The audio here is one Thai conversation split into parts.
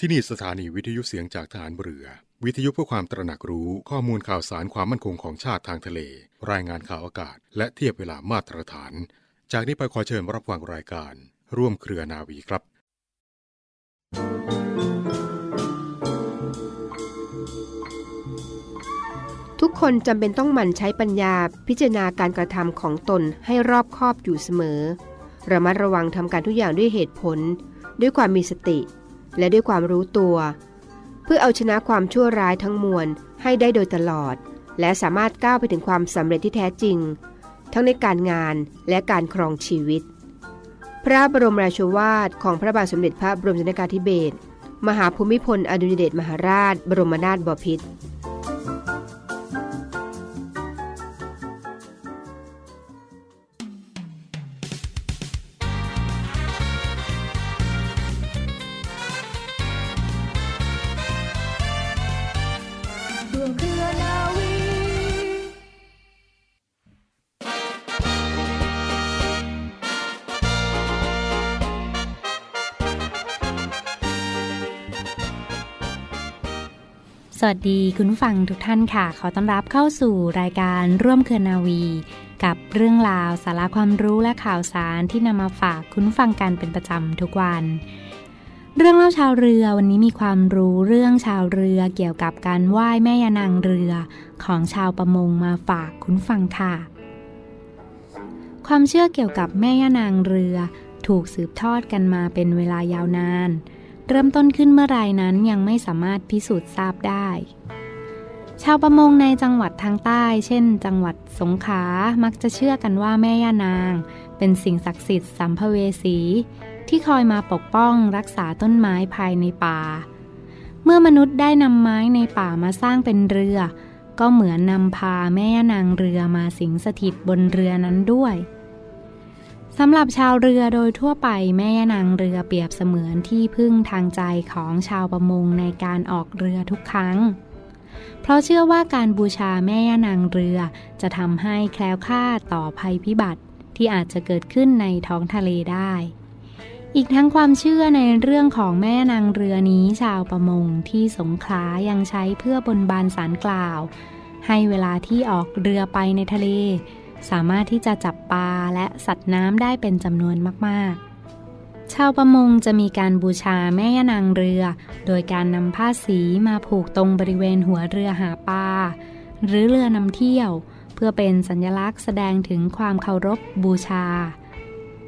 ที่นี่สถานีวิทยุเสียงจากฐานเรือ วิทยุเพื่อความตระหนักรู้ข้อมูลข่าวสารความมั่นคงของชาติทางทะเล รายงานข่าวอากาศ และเทียบเวลามาตรฐาน จากนี้ไปขอเชิญรับฟังรายการ ร่วมเครือนาวีครับ ทุกคนจำเป็นต้องหมั่นใช้ปัญญาพิจารณาการกระทำของตนให้รอบคอบอยู่เสมอระมัดระวังทำการทุกอย่างด้วยเหตุผล ด้วยความมีสติ และด้วยความรู้ตัว เพื่อเอาชนะความชั่วร้ายทั้งมวลให้ได้โดยตลอด และสามารถก้าวไปถึงความสำเร็จที่แท้จริง ทั้งในการงานและการครองชีวิต พระบรมราชวาทของพระบาทสมเด็จพระบรมชนกาธิเบศรมหาภูมิพลอดุลยเดชมหาราช บรมนาถบพิตร วัสดีคุณฟังทุกท่านค่ะ ขอต้อนรับเข้าสู่รายการร่วมเครือนาวี กับเรื่องราวสาระความรู้และข่าวสารที่นำมาฝากคุณฟังกันเป็นประจำทุกวัน เรื่องเล่าชาวเรือวันนี้มีความรู้เรื่องชาวเรือเกี่ยวกับการไหว้แม่ยานางเรือของชาวประมงมาฝากคุณฟังค่ะ ความเชื่อเกี่ยวกับแม่ยานางเรือ ถูกสืบทอดกันมาเป็นเวลายาวนาน เริ่มต้นขึ้นเมื่อไรนั้นยังไม่สามารถพิสูจน์ทราบได้ ชาวประมงในจังหวัดทางใต้ เช่น จังหวัดสงขลามักจะเชื่อกันว่าแม่ย่านาง เป็นสิ่งศักดิ์สิทธิ์สัมภเวสี ที่คอยมาปกป้องรักษาต้นไม้ภายในป่า เมื่อมนุษย์ได้นำไม้ในป่ามาสร้างเป็นเรือ ก็เหมือนนำพาแม่ย่านางเรือมาสิงสถิตบนเรือนั้นด้วย สำหรับชาวเรือโดยทั่วไปแม่นางเรือเปรียบเสมือนที่พึ่งทางใจของชาวประมงในการออกเรือทุกครั้ง เพราะเชื่อว่าการบูชาแม่นางเรือจะทำให้แคล้วคลาดต่อภัยพิบัติที่อาจจะเกิดขึ้นในท้องทะเลได้ อีกทั้งความเชื่อในเรื่องของแม่นางเรือนี้ชาวประมงที่สงขลายังใช้เพื่อบนบานสารกล่าว ให้เวลาที่ออกเรือไปในทะเล สามารถที่จะจับปลาและสัตว์น้ำได้เป็นจำนวนมากๆ ชาวประมงจะมีการบูชาแม่ย่านางเรือ โดยการนำผ้าสีมาผูกตรงบริเวณหัวเรือหาปลาหรือเรือนำเที่ยว เพื่อเป็นสัญลักษณ์แสดงถึงความเคารพบูชา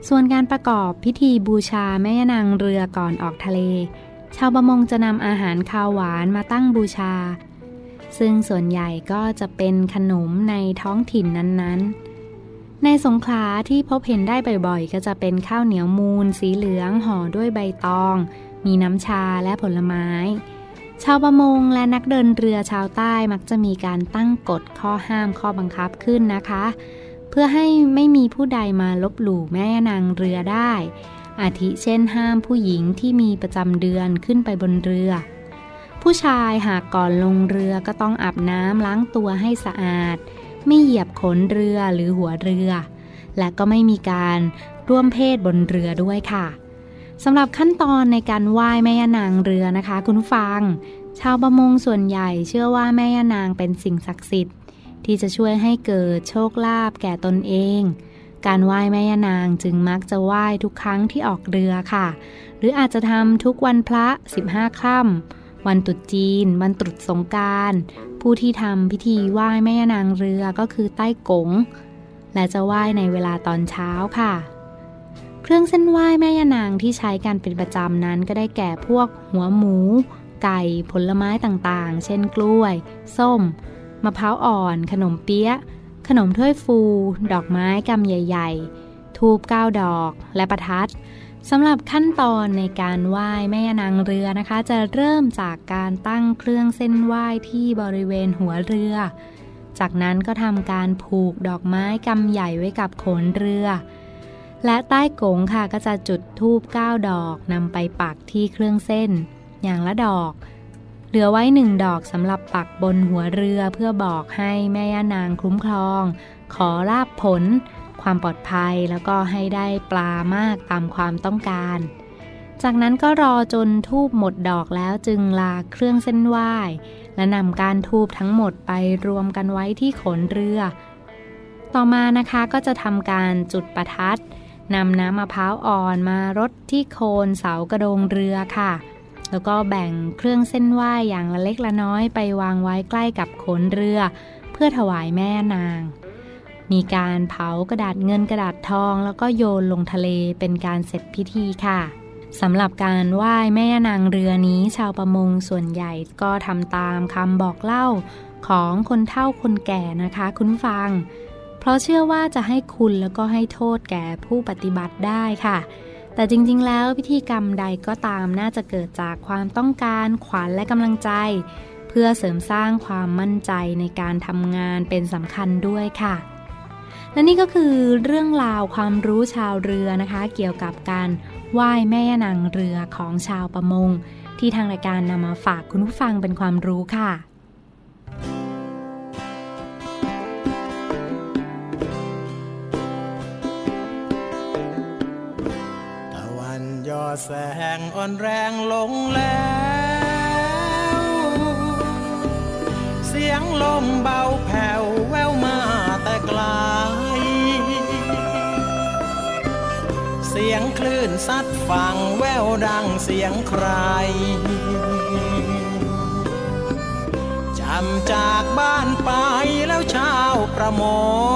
ส่วนการประกอบพิธีบูชาแม่ย่านางเรือก่อนออกทะเล ชาวประมงจะนำอาหารคาวหวานมาตั้งบูชาซึ่งส่วนใหญ่ก็จะเป็นขนมในท้องถิ่นนั้นๆ ในสงขลาที่พบเห็นได้บ่อยๆ ก็จะเป็นข้าวเหนียวมูนสีเหลืองห่อด้วยใบตอง มีน้ำชาและผลไม้ ชาวประมงและนักเดินเรือชาวใต้มักจะมีการตั้งกฎข้อห้ามข้อบังคับขึ้นนะคะ เพื่อให้ไม่มีผู้ใดมาลบหลู่แม่นางเรือได้ อาทิเช่นห้ามผู้หญิงที่มีประจำเดือนขึ้นไปบนเรือ ผู้ชายหากก่อนลงเรือก็ต้องอาบน้ำล้างตัวให้สะอาด ไม่เหยียบขนเรือหรือหัวเรือ และก็ไม่มีการร่วมเพศบนเรือด้วยค่ะสำหรับขั้นตอนในการไหว้แม่ย่านางเรือนะคะ คุณผู้ฟัง ชาวประมงส่วนใหญ่เชื่อว่าแม่ย่านางเป็นสิ่งศักดิ์สิทธิ์ ที่จะช่วยให้เกิดโชคลาภแก่ตนเอง การไหว้แม่ย่านางจึงมักจะไหว้ทุกครั้งที่ออกเรือค่ะ หรืออาจจะทำทุกวันพระ 15 ค่ำ วันตรุษจีน วันตรุษสงการ ผู้ที่ทำพิธีไหว้แม่นางเรือก็คือใต้กง และจะไหว้ในเวลาตอนเช้าค่ะ เครื่องเส้นไหว้แม่ยานางที่ใช้กันเป็นประจำนั้นก็ได้แก่พวกหัวหมู ไก่ ผลไม้ต่างๆ เช่นกล้วย ส้ม มะพร้าวอ่อน ขนมเปี๊ยะ ขนมถ้วยฟู ดอกไม้กำใหญ่ ๆ ทูบเก้าดอก และประทัด สำหรับขั้นตอนในการไหว้แม่นางเรือนะคะ จะเริ่มจากการตั้งเครื่องเส้นไหว้ที่บริเวณหัวเรือ จากนั้นก็ทำการผูกดอกไม้กำใหญ่ไว้กับโขนเรือ และใต้โกงค่ะก็จะจุดธูป9ดอกนำไปปักที่เครื่องเส้น อย่างละดอก เหลือไว้หนึ่งดอกสำหรับปักบนหัวเรือเพื่อบอกให้แม่ย่านางคุ้มครอง ขอราบผล ความปลอดภัยแล้วก็ให้ได้ปลามากตามความต้องการ จากนั้นก็รอจนทูบหมดดอกแล้วจึงลาเครื่องเส้นไหว้ และนำการทูบทั้งหมดไปรวมกันไว้ที่ขนเรือ ต่อมานะคะก็จะทำการจุดประทัดนำน้ำมะพร้าวอ่อนมารดที่โคนเสากระโดงเรือค่ะ แล้วก็แบ่งเครื่องเส้นไหว้อย่างละเล็กละน้อยไปวางไว้ใกล้กับขนเรือ เพื่อถวายแม่นาง มีการเผากระดาษเงินกระดาษทอง แล้วก็โยนลงทะเลเป็นการเสร็จพิธีค่ะสำหรับการไหว้แม่นางเรือนี้ชาวประมงส่วนใหญ่ก็ทำตามคำบอกเล่าของคนเฒ่าคนแก่นะคะ คุณฟัง เพราะเชื่อว่าจะให้คุณแล้วก็ให้โทษแก่ผู้ปฏิบัติได้ค่ะ แต่จริงๆ แล้วพิธีกรรมใดก็ตามน่าจะเกิดจากความต้องการขวัญและกำลังใจ เพื่อเสริมสร้างความมั่นใจในการทำงานเป็นสำคัญด้วยค่ะ และนี่ก็คือเรื่องราวความรู้ชาวเรือนะคะ เกี่ยวกับการไหว้แม่นางเรือของชาวประมง ที่ทางรายการนำมาฝากคุณผู้ฟังเป็นความรู้ค่ะตะวันยอแสงอ่อนแรงลงแล้ว เสียงลมเบา ยงคลื่นซัดฝั่งแววดังเสียงใครจำจากบ้านไปแล้วชาวประม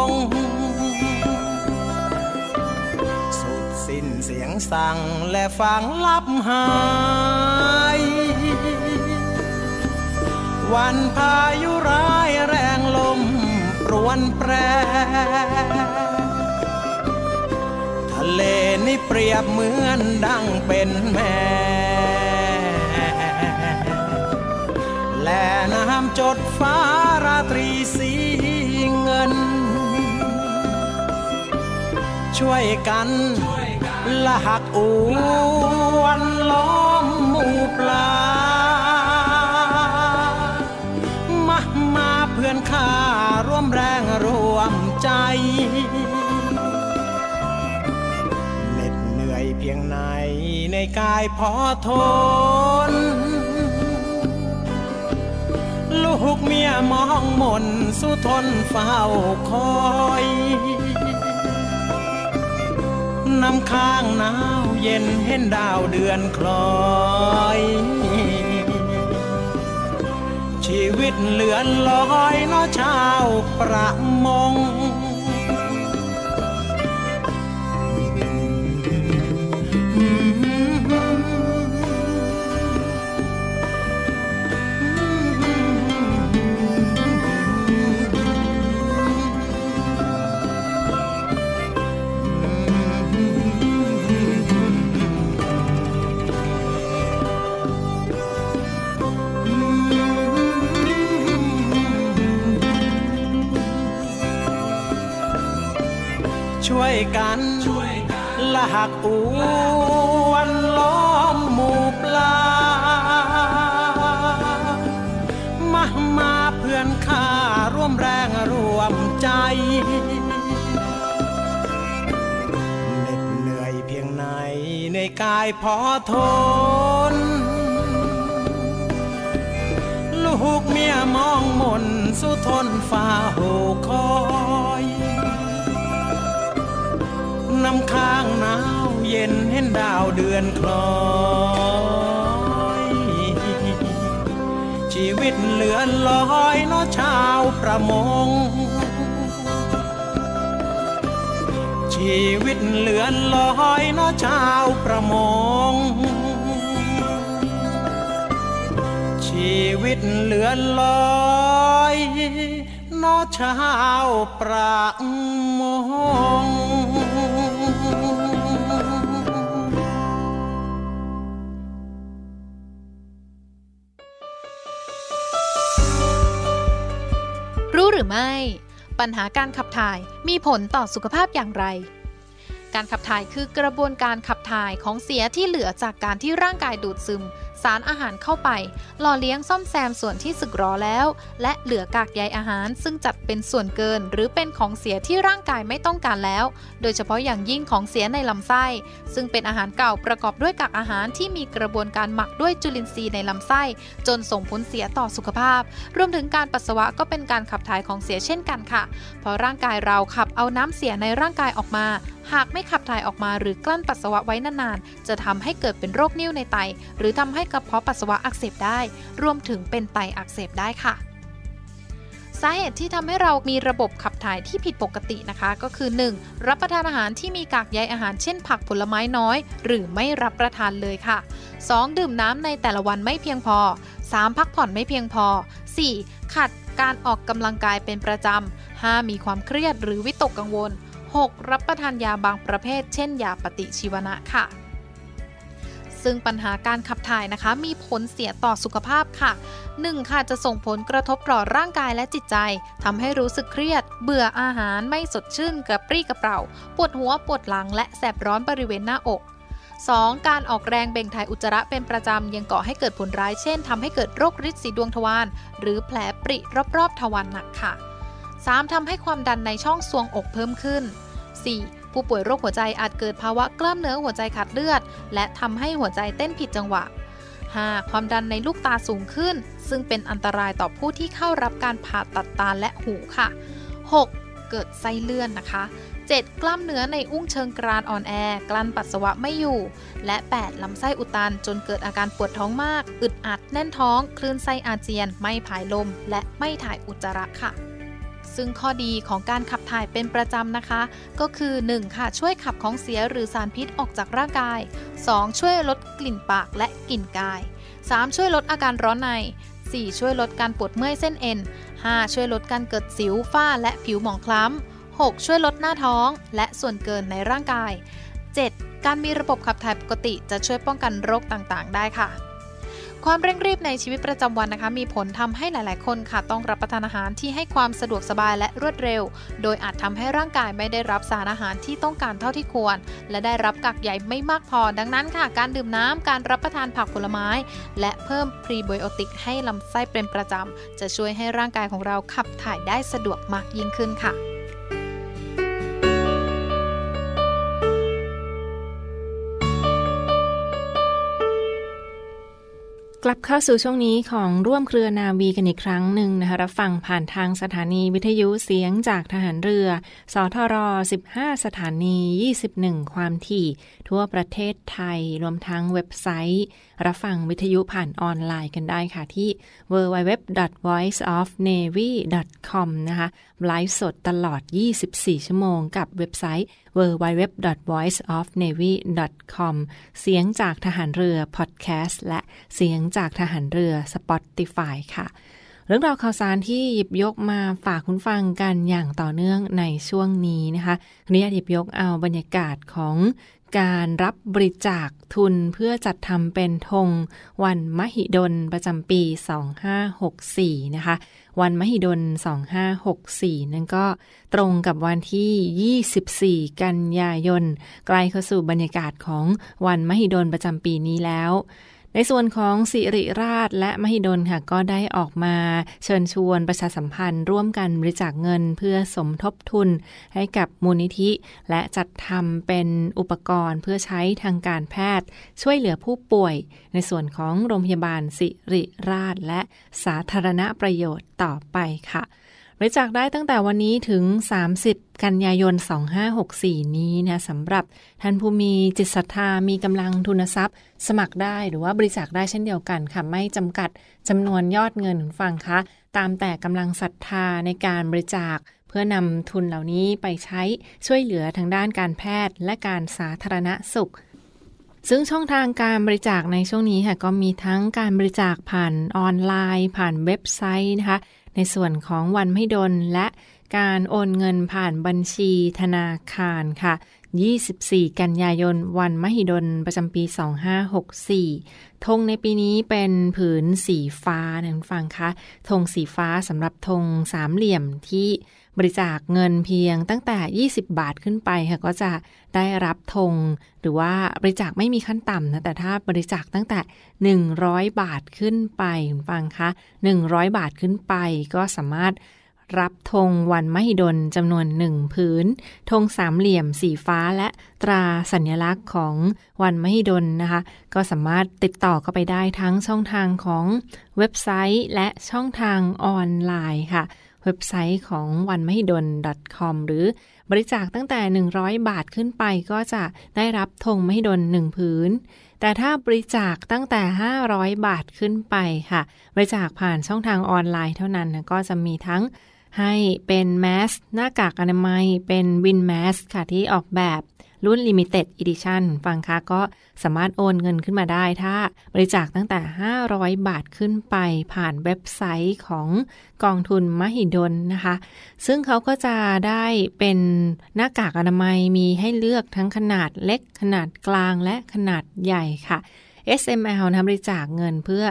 ง สุดสิ้นเสียงสั่งและฟังลับหาย วันพายุร้ายแรงลมปรวนแปร เลนี่เปรียบเหมือนดังเป็นแม่ และน้ำจดฟ้าราตรีสีเงิน ช่วยกันละหักอวนล้อมหมู่ปลา มา มาเพื่อนข้าร่วมแรงร่วมใจ ยเพียงไหนในกายพอทน ลูกเมียมองมนสู้ทนเฝ้าคอยน้ำค้างหนาวเย็นเห็นดาวเดือนคลอยชีวิตเหลือนลอยเนอชาวประมง กันละหักอวนล้อมหมู่ปลา มามาเพื่อนข้าร่วมแรงร่วมใจเหน็ดเหนื่อยเพียงไหนในกายพอทน ลูกเมียมองมนสู้ทนฝ่าโหคอย น้ำค้างหนาวเย็นเห็นดาวเดือนคล้อยชีวิตเหลือนลอยนอชาวประมง ชีวิตเหลือนลอยนอชาวประมง ชีวิตเหลือนลอยนอชาวประมง ไม่ ปัญหาการขับถ่ายมีผลต่อสุขภาพอย่างไร การขับถ่ายคือกระบวนการขับถ่ายของเสียที่เหลือจากการที่ร่างกายดูดซึม สารอาหารเข้าไป หล่อเลี้ยงซ่อมแซมส่วนที่สึกหรอแล้ว และเหลือกากใยอาหาร ซึ่งจัดเป็นส่วนเกิน หรือเป็นของเสียที่ร่างกายไม่ต้องการแล้ว โดยเฉพาะอย่างยิ่งของเสียในลำไส้ ซึ่งเป็นอาหารเก่าประกอบด้วยกากอาหารที่มีกระบวนการหมักด้วยจุลินทรีย์ในลำไส้ จนส่งผลเสียต่อสุขภาพ รวมถึงการปัสสาวะก็เป็นการขับถ่ายของเสียเช่นกันค่ะเพราะร่างกายเราขับเอาน้ำเสียในร่างกายออกมา หากไม่ขับถ่ายออกมาหรือกลั้นปัสสาวะไว้นานๆ จะทำให้เกิดเป็นโรคนิ่วในไต หรือทำให้กระเพาะปัสสาวะอักเสบได้ รวมถึงเป็นไตอักเสบได้ค่ะ สาเหตุที่ทำให้เรามีระบบขับถ่ายที่ผิดปกตินะคะ ก็คือ 1. รับประทานอาหารที่มีกากใยอาหารเช่น ผักผลไม้น้อย หรือไม่รับประทานเลยค่ะ 2. ดื่มน้ำในแต่ละวันไม่เพียงพอ 3. พักผ่อนไม่เพียงพอ 4. ขัดการออกกำลังกายเป็นประจำ 5. มีความเครียดหรือวิตกกังวล 6. รับประทานยาบางประเภท เช่นยาปฏิชีวนะค่ะ ซึ่งปัญหาการขับถ่ายนะคะ มีผลเสียต่อสุขภาพค่ะ 1. ค่ะจะส่งผลกระทบต่อร่างกายและจิตใจทำให้รู้สึกเครียด เบื่ออาหารไม่สดชื่นกระปรี้กระเปร่า ปวดหัวปวดหลังและแสบร้อนบริเวณหน้าอก 2. การออกแรงเบ่งถ่ายอุจจาระเป็นประจำยังก่อให้เกิดผลร้ายเช่นทำให้เกิดโรคฤทธิ์สีดวงทวารหรือแผลปริรอบๆทวารหนักค่ะ 3. ทำให้ความดันในช่องซวงอกเพิ่มขึ้น 4. ผู้ป่วยโรคหัวใจอาจเกิดภาวะกล้ามเนื้อหัวใจขาดเลือด และทำให้หัวใจเต้นผิดจังหวะ 5. ความดันในลูกตาสูงขึ้น ซึ่งเป็นอันตรายต่อผู้ที่เข้ารับการผ่าตัดตาและหูค่ะ 6. เกิดไส้เลื่อนนะคะ 7. กล้ามเนื้อในอุ้งเชิงกรานอ่อนแอ กลั้นปัสสาวะไม่อยู่ และ 8. ลำไส้อุดตันจนเกิดอาการปวดท้องมาก อึดอัดแน่นท้อง คลื่นไส้อาเจียน ไม่ผายลม และไม่ถ่ายอุจจาระค่ะ ซึ่งข้อดีของการขับถ่ายเป็นประจำนะคะ ก็คือ 1. ค่ะช่วยขับของเสียหรือสารพิษออกจากร่างกาย 2. ช่วยลดกลิ่นปากและกลิ่นกาย 3. ช่วยลดอาการร้อนใน 4. ช่วยลดการปวดเมื่อยเส้นเอ็น 5. ช่วยลดการเกิดสิวฝ้าและผิวหมองคล้ำ 6. ช่วยลดหน้าท้อง และส่วนเกินในร่างกาย 7. การมีระบบขับถ่ายปกติจะช่วยป้องกันโรคต่างๆ ได้ค่ะ ความเร่งรีบในชีวิตประจำวันนะคะ มีผลทำให้หลาย ๆ คนค่ะต้องรับประทานอาหารที่ให้ความสะดวกสบายและรวดเร็ว โดยอาจทำให้ร่างกายไม่ได้รับสารอาหารที่ต้องการเท่าที่ควร และได้รับกากใยไม่มากพอ ดังนั้นค่ะ การดื่มน้ำการรับประทานผักผลไม้ และเพิ่มพรีไบโอติกให้ลำไส้เป็นประจำจะช่วยให้ร่างกายของเราขับถ่ายได้สะดวกมากยิ่งขึ้นค่ะ กลับเข้าสู่ช่วงนี้ของร่วมเครือนาวีกันอีกครั้งหนึ่งนะคะรับฟังผ่านทางสถานีวิทยุเสียงจากทหารเรือ สทร 15 สถานี 21 ความถี่ ทั่วประเทศไทย รวมทั้งเว็บไซต์ รับฟังวิทยุผ่านออนไลน์กันได้ค่ะที่ www.voiceofnavy.com นะคะไลฟ์สดตลอด 24 ชั่วโมงกับเว็บไซต์ www.voiceofnavy.com เสียงจากทหารเรือพอดแคสต์และเสียงจากทหารเรือ Spotify ค่ะ เรื่องราวข่าวสารที่หยิบยกมาฝากคุณฟังกันอย่างต่อเนื่องในช่วงนี้นะคะขออนุญาตหยิบยกเอาบรรยากาศของ การรับบริจาคทุนเพื่อจัดทำเป็นธงวันมหิดลประจำปี 2564 นะคะ วันมหิดล 2564 นั่นก็ตรงกับวันที่ 24 กันยายน ใกล้เข้าสู่บรรยากาศของวันมหิดลประจำปีนี้แล้ว ในส่วนของสิริราชและมหิดลค่ะก็ได้ออกมาเชิญชวนประชาสัมพันธ์ ร่วมกันบริจาคเงินเพื่อสมทบทุน ให้กับมูลนิธิ และจัดทำเป็นอุปกรณ์เพื่อใช้ทางการแพทย์ ช่วยเหลือผู้ป่วย ในส่วนของโรงพยาบาลสิริราชและสาธารณประโยชน์ต่อไปค่ะ บริจาคได้ตั้งแต่วันนี้ถึง 30 กันยายน 2564 นี้นะสำหรับท่านผู้มีจิตศรัทธามีกำลังทุนทรัพย์ สมัครได้หรือว่าบริจาคได้เช่นเดียวกันค่ะ ไม่จำกัดจำนวนยอดเงินฟังคะ ตามแต่กำลังศรัทธาในการบริจาคเพื่อนำทุนเหล่านี้ไปใช้ช่วยเหลือทางด้านการแพทย์และการสาธารณสุข ซึ่งช่องทางการบริจาคในช่วงนี้ค่ะก็มีทั้งการบริจาคผ่านออนไลน์ ผ่านเว็บไซต์นะคะ ในส่วนของวันไม่ดนและการโอนเงินผ่านบัญชีธนาคารค่ะ 24 กันยายน วันมหิดลประจำปี 2564 ธงในปีนี้เป็นผืนสีฟ้านะคุณฟังคะ ธงสีฟ้าสำหรับธงสามเหลี่ยมที่ บริจาคเงินเพียงตั้งแต่ 20 บาทขึ้นไปค่ะก็จะได้รับธงหรือว่าบริจาคไม่มีขั้นต่ำนะแต่ถ้าบริจาคตั้งแต่ 100 บาทขึ้นไปคุณฟังคะ 100 บาทขึ้นไปก็สามารถรับธงวันมหิดลจำนวนหนึ่งผืนธงสามเหลี่ยมสีฟ้าและตราสัญลักษณ์ของวันมหิดลนะคะ ก็สามารถติดต่อเข้าไปได้ทั้งช่องทางของเว็บไซต์และช่องทางออนไลน์ค่ะ เว็บไซต์ของวันมหิดล .com หรือบริจาคตั้งแต่ 100 บาทขึ้นไปก็จะได้รับธงมหิดลหนึ่งผืน แต่ถ้าบริจาคตั้งแต่ 500 บาทขึ้นไปค่ะ บริจาคผ่านช่องทางออนไลน์เท่านั้นก็จะมีทั้งให้เป็นแมสหน้ากากอนามัย เป็นวินแมสค่ะที่ออกแบบ รุ่น Limited Edition ฟังคะก็สามารถโอนเงินขึ้นมาได้ ถ้าบริจาคตั้งแต่ 500 บาทขึ้นไปผ่านเว็บไซต์ของกองทุนมหิดลนะคะ ซึ่งเขาก็จะได้เป็นหน้ากากอนามัยมีให้เลือกทั้งขนาดเล็ก ขนาดกลางและขนาดใหญ่ค่ะ SML นะบริจาคเงินเพื่อ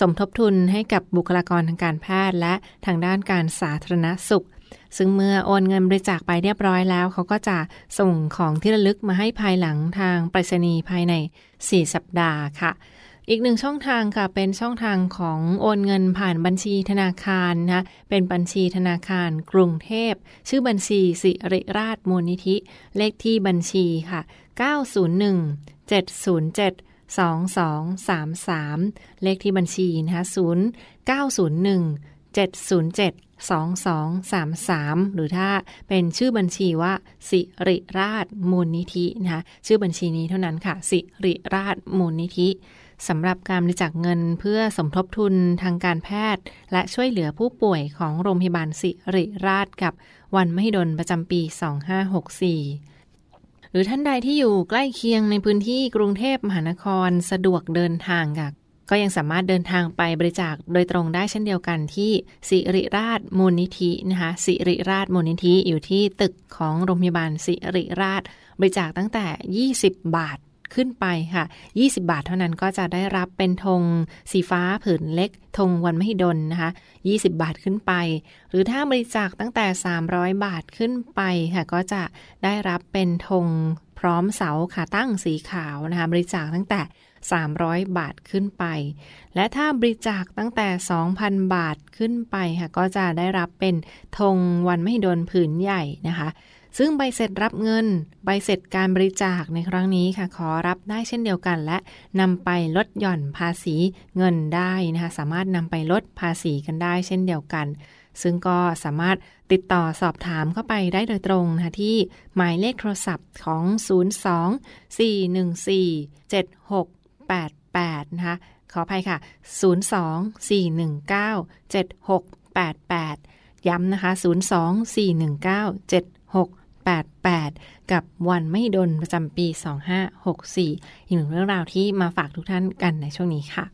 สมทบทุนให้กับบุคลากรทางการแพทย์และทางด้านการสาธารณสุข ซึ่งเมื่อโอนเงินบริจาคไปเรียบร้อยแล้ว เขาก็จะส่งของที่ระลึกมาให้ภายหลังทางไปรษณีย์ภายใน 4 สัปดาห์ค่ะ อีกหนึ่งช่องทางค่ะเป็นช่องทางของโอนเงินผ่านบัญชีธนาคารนะเป็นบัญชีธนาคาร กรุงเทพ ชื่อบัญชีสิริราชมูลนิธิ เลขที่บัญชีค่ะ 901 707 2233 เลขที่บัญชีนะคะ0901 2233 หรือถ้าเป็นชื่อบัญชีว่า สิริราชมูลนิธินะคะชื่อบัญชีนี้เท่านั้นค่ะ สิริราชมูลนิธิสำหรับการบริจาคเงินเพื่อสมทบทุนทางการแพทย์ และช่วยเหลือผู้ป่วยของโรงพยาบาลสิริราชกับวันมหิดลประจำปี 2564หรือท่านใดที่อยู่ใกล้เคียงในพื้นที่กรุงเทพมหานครสะดวกเดินทางค่ะ ก็ยังสามารถเดินทางไปบริจาคโดยตรงได้เช่นเดียวกันที่สิริราชมูลนิธินะคะสิริราชมูลนิธิอยู่ที่ตึกของโรงพยาบาลสิริราช บริจาคตั้งแต่ 20 บาทขึ้นไปค่ะ 20 บาทเท่านั้นก็จะได้รับเป็นธงสีฟ้าผืนเล็กธงวันมหิดลนะคะ 20 บาทขึ้นไป หรือถ้าบริจาคตั้งแต่ 300 บาทขึ้นไปค่ะ ก็จะได้รับเป็นธง พร้อมเสาขาตั้งสีขาวนะคะบริจาคตั้งแต่ 300 บาทขึ้นไป และถ้าบริจาคตั้งแต่ 2,000 บาทขึ้นไปค่ะก็จะได้รับเป็นธงวันไมหิดลผืนใหญ่นะคะซึ่งใบเสร็จรับเงิน ใบเสร็จการบริจาคในครั้งนี้ค่ะ ขอรับได้เช่นเดียวกัน และนำไปลดหย่อนภาษีเงินได้นะคะ สามารถนำไปลดภาษีกันได้เช่นเดียวกัน ซึ่งก็สามารถติดต่อสอบถามเข้าไปได้โดยตรงนะคะที่หมายเลขโทรศัพท์ของ 02 414 7688 นะคะขออภัยค่ะ 02 419 7688 ย้ำนะคะ 02 419 76 88 กับวันไม่ดนประจำปี 2564 อีกหนึ่งเรื่องราวที่มาฝากทุกท่านกันในช่วงนี้ค่ะ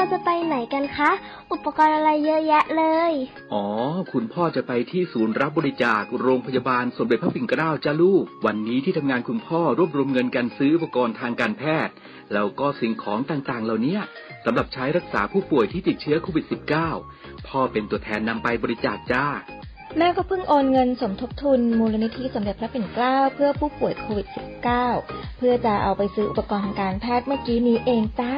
เราจะไปไหนกันคะ อุปกรณ์อะไรเยอะแยะเลย อ๋อ คุณพ่อจะไปที่ศูนย์รับบริจาคโรงพยาบาลสมเด็จพระปิ่นเกล้าจ้าลูก วันนี้ที่ทำงานคุณพ่อรวบรวมเงินกันซื้ออุปกรณ์ทางการแพทย์ แล้วก็สิ่งของต่างๆ เหล่านี้สำหรับใช้รักษาผู้ป่วยที่ติดเชื้อโควิด -19 พ่อเป็นตัวแทนนำไปบริจาคจ้า แม่ก็เพิ่งโอนเงินสมทบทุน มูลนิธิสมเด็จพระปิ่นเกล้าเพื่อผู้ป่วยโควิด -19 เพื่อจะเอาไปซื้ออุปกรณ์ทางการแพทย์เมื่อกี้นี้เองจ้า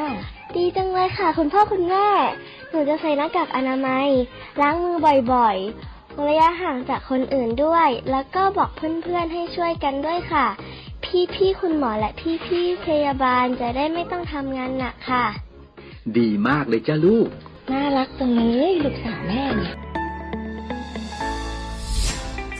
ดีจังเลยค่ะ คุณพ่อคุณแม่ หนูจะใส่หน้ากากอนามัย ล้างมือบ่อยๆระยะห่างจากคนอื่นด้วย แล้วก็บอกเพื่อนๆให้ช่วยกันด้วยค่ะ พี่ๆคุณหมอและพี่ๆพยาบาลจะได้ไม่ต้องทำงานหนักค่ะ ดีมากเลยจ้าลูก น่ารักจังเลยลูกสาวแม่เนี่ย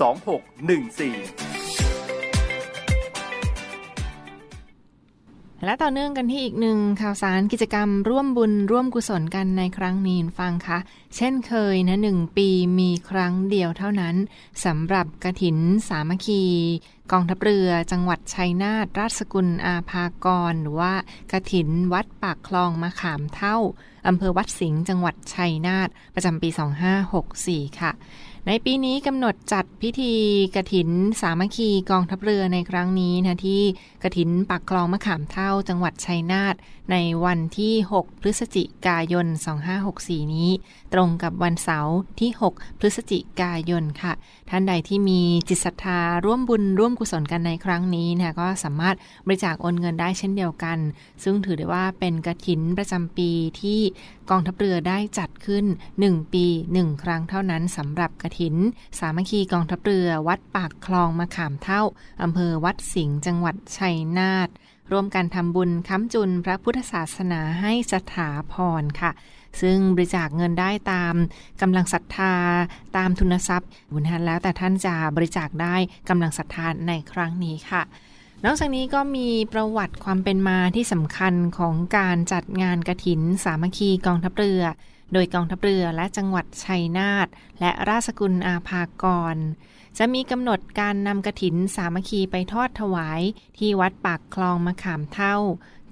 2614 และต่อเนื่องกันที่อีกหนึ่งข่าวสารกิจกรรมร่วมบุญร่วมกุศลกันในครั้งนี้ฟังคะเช่นเคยนะหนึ่งปีมีครั้งเดียวเท่านั้นสำหรับกระถินสามัคคี กองทัพเรือจังหวัดชัยนาทราชสกุลอาภากร หรือว่ากระถินวัดปากคลองมะขามเท่าอำเภอวัดสิงห์จังหวัดชัยนาทประจำปี 2564 ค่ะ ในปีนี้กำหนดจัดพิธีกระถินสามัคคีกองทัพเรือในครั้งนี้นะที่กระถินปักคลองมะขามเท่าจังหวัดชัยนาทในวันที่ 6 พฤศจิกายน 2564 นี้ ตรงกับวันเสาร์ที่ 6 พฤศจิกายนค่ะ ท่านใดที่มีจิตศรัทธาร่วมบุญร่วมกุศลกันในครั้งนี้นะก็สามารถบริจาคโอนเงินได้เช่นเดียวกัน ซึ่งถือได้ว่าเป็นกระถินประจำปีที่กองทัพเรือได้จัดขึ้น 1 ปี 1 ครั้งเท่านั้นสำหรับกระถิน สามัคคีกองทัพเรือวัดปากคลองมะขามเท่าอำเภอวัดสิงห์จังหวัดชัยนาทร่วมกันทำบุญค้ำจุนพระพุทธศาสนาให้สถาพรค่ะ ซึ่งบริจาคเงินได้ตามกำลังศรัทธาตามทุนทรัพย์บุญทันแล้วแต่ท่านจะบริจาคได้กำลังศรัทธาในครั้งนี้ค่ะนอกจากนี้ก็มีประวัติความเป็นมาที่สำคัญของการจัดงานกระถินสามัคคีกองทัพเรือ โดยกองทัพเรือและจังหวัดชัยนาทและราชกุลอาภากร จะมีกำหนดการนำกระถินสามัคคีไปทอดถวายที่วัดปากคลองมะขามเท่า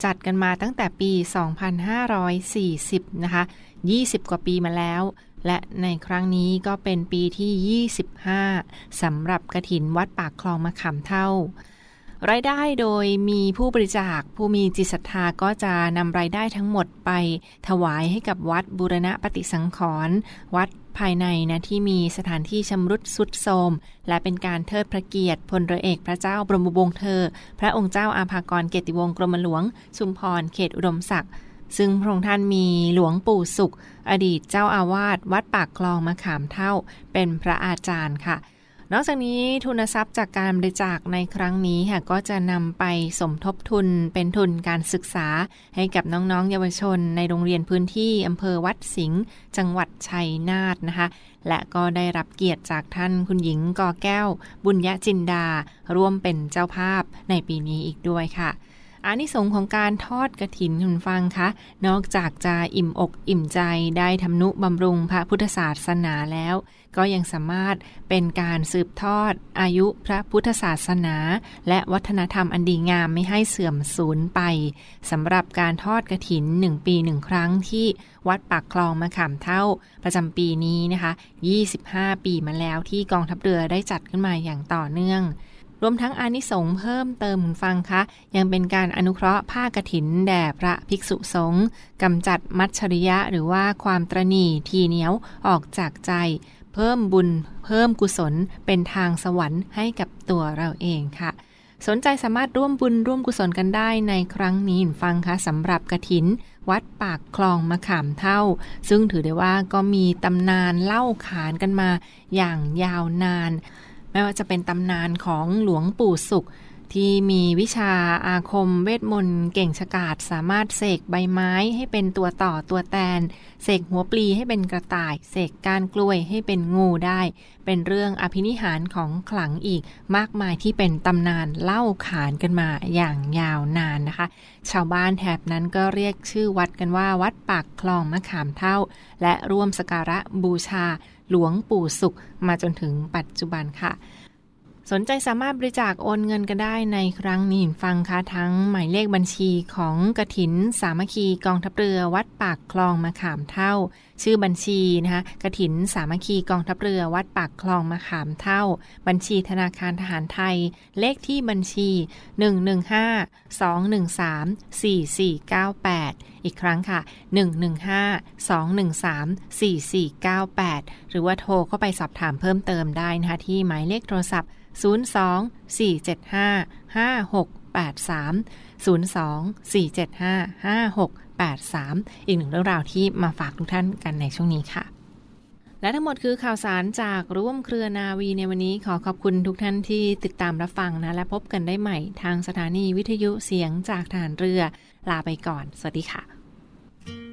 จัดกันมาตั้งแต่ปี 2540 นะคะ 20 กว่าปีมาแล้ว และในครั้งนี้ก็เป็นปีที่ 25 สำหรับกระถินวัดปากคลองมะขามเท่ารายได้โดยมีผู้บริจาคผู้มีจิตศรัทธาก็จะนำรายได้ทั้งหมดไปถวายให้กับวัดบูรณะปฏิสังขรณ์วัด ภายในนะที่มีสถานที่ชำรุดสุดโทมและเป็นการเทิดพระเกียรติพลเรือเอกพระเจ้าบรมวงศ์เธอ พระองค์เจ้าอาภากรเกติวงศ์กรมหลวง ชุมพรเขตอุดมศักดิ์ซึ่งพระองค์ท่านมีหลวงปู่สุข อดีตเจ้าอาวาสวัดปากคลองมะขามเท่า เป็นพระอาจารย์ค่ะ นอกจากนี้ทุนทรัพย์จากการบริจาคในครั้งนี้ค่ะก็จะนำไปสมทบทุนเป็นทุนการศึกษา ให้กับน้องๆ เยาวชน ในโรงเรียนพื้นที่อำเภอวัดสิงห์จังหวัดชัยนาทนะคะ และก็ได้รับเกียรติจากท่านคุณหญิงกอแก้ว บุญยจินดา ร่วมเป็นเจ้าภาพในปีนี้อีกด้วยค่ะอานิสงส์ของการทอดกระถินคุณฟังคะนอกจากจะอิ่มอกอิ่มใจได้ทำนุบำรุงพระพุทธศาสนาแล้ว ก็ยังสามารถเป็นการสืบทอดอายุพระพุทธศาสนา และวัฒนธรรมอันดีงามไม่ให้เสื่อมสูญไปสำหรับการทอดกระถินหนึ่งปีหนึ่งครั้งที่วัดปากคลองมะขามเท่า ประจำปีนี้นะคะ 25 ปีมาแล้วที่กองทัพเรือได้จัดขึ้นมาอย่างต่อเนื่องรวมทั้งอานิสงส์เพิ่มเติมฟังคะ ยังเป็นการอนุเคราะห์ผ้ากรถินแด่พระภิกษุสงฆ์กำจัดมัจฉริยะหรือว่าความตรณีทีเหนียวออกจากใจ เพิ่มบุญ เพิ่มกุศลเป็นทางสวรรค์ให้กับตัวเราเองค่ะ สนใจสามารถร่วมบุญร่วมกุศลกันได้ในครั้งนี้ฟังคะสำหรับกระถิน วัดปากคลองมะขามเท่า ซึ่งถือได้ว่าก็มีตำนานเล่าขานกันมาอย่างยาวนาน ไม่ว่าจะเป็นตำนานของหลวงปู่สุข ที่มีวิชาอาคมเวทมนต์เก่งฉกาจสามารถเสกใบไม้ให้เป็นตัวต่อตัวแตน เสกหัวปลีให้เป็นกระต่าย เสกก้านกล้วยให้เป็นงูได้ เป็นเรื่องอภินิหารของขลังอีกมากมายที่เป็นตำนานเล่าขานกันมาอย่างยาวนานนะคะ ชาวบ้านแถบนั้นก็เรียกชื่อวัดกันว่าวัดปากคลองมะขามเท่า และร่วมสการะบูชาหลวงปู่สุขมาจนถึงปัจจุบันค่ะ สนใจสามารถบริจาคโอนเงินกันได้ในครั้งนี้ฟังคะทั้งหมายเลขบัญชีของกระถิน สามัคคีกองทัพเรือวัดปากคลองมะขามเท่า ชื่อบัญชีนะคะกระถิน สามัคคีกองทัพเรือวัดปากคลองมะขามเท่า บัญชีธนาคารทหารไทย เลขที่บัญชี 115 213 4498 อีกครั้งค่ะ 115 213 4498 หรือว่าโทรเข้าไปสอบถามเพิ่มเติมได้นะคะที่หมายเลขโทรศัพท์ 02 475 5683 02 475 5683 อีกหนึ่งเรื่องราวที่มาฝากทุกท่านกันในช่วงนี้ค่ะ และทั้งหมดคือข่าวสารจากร่วมเครือนาวีในวันนี้ขอขอบคุณทุกท่านที่ติดตามรับฟังนะ และพบกันได้ใหม่ทางสถานีวิทยุเสียงจากฐานเรือ ลาไปก่อน สวัสดีค่ะ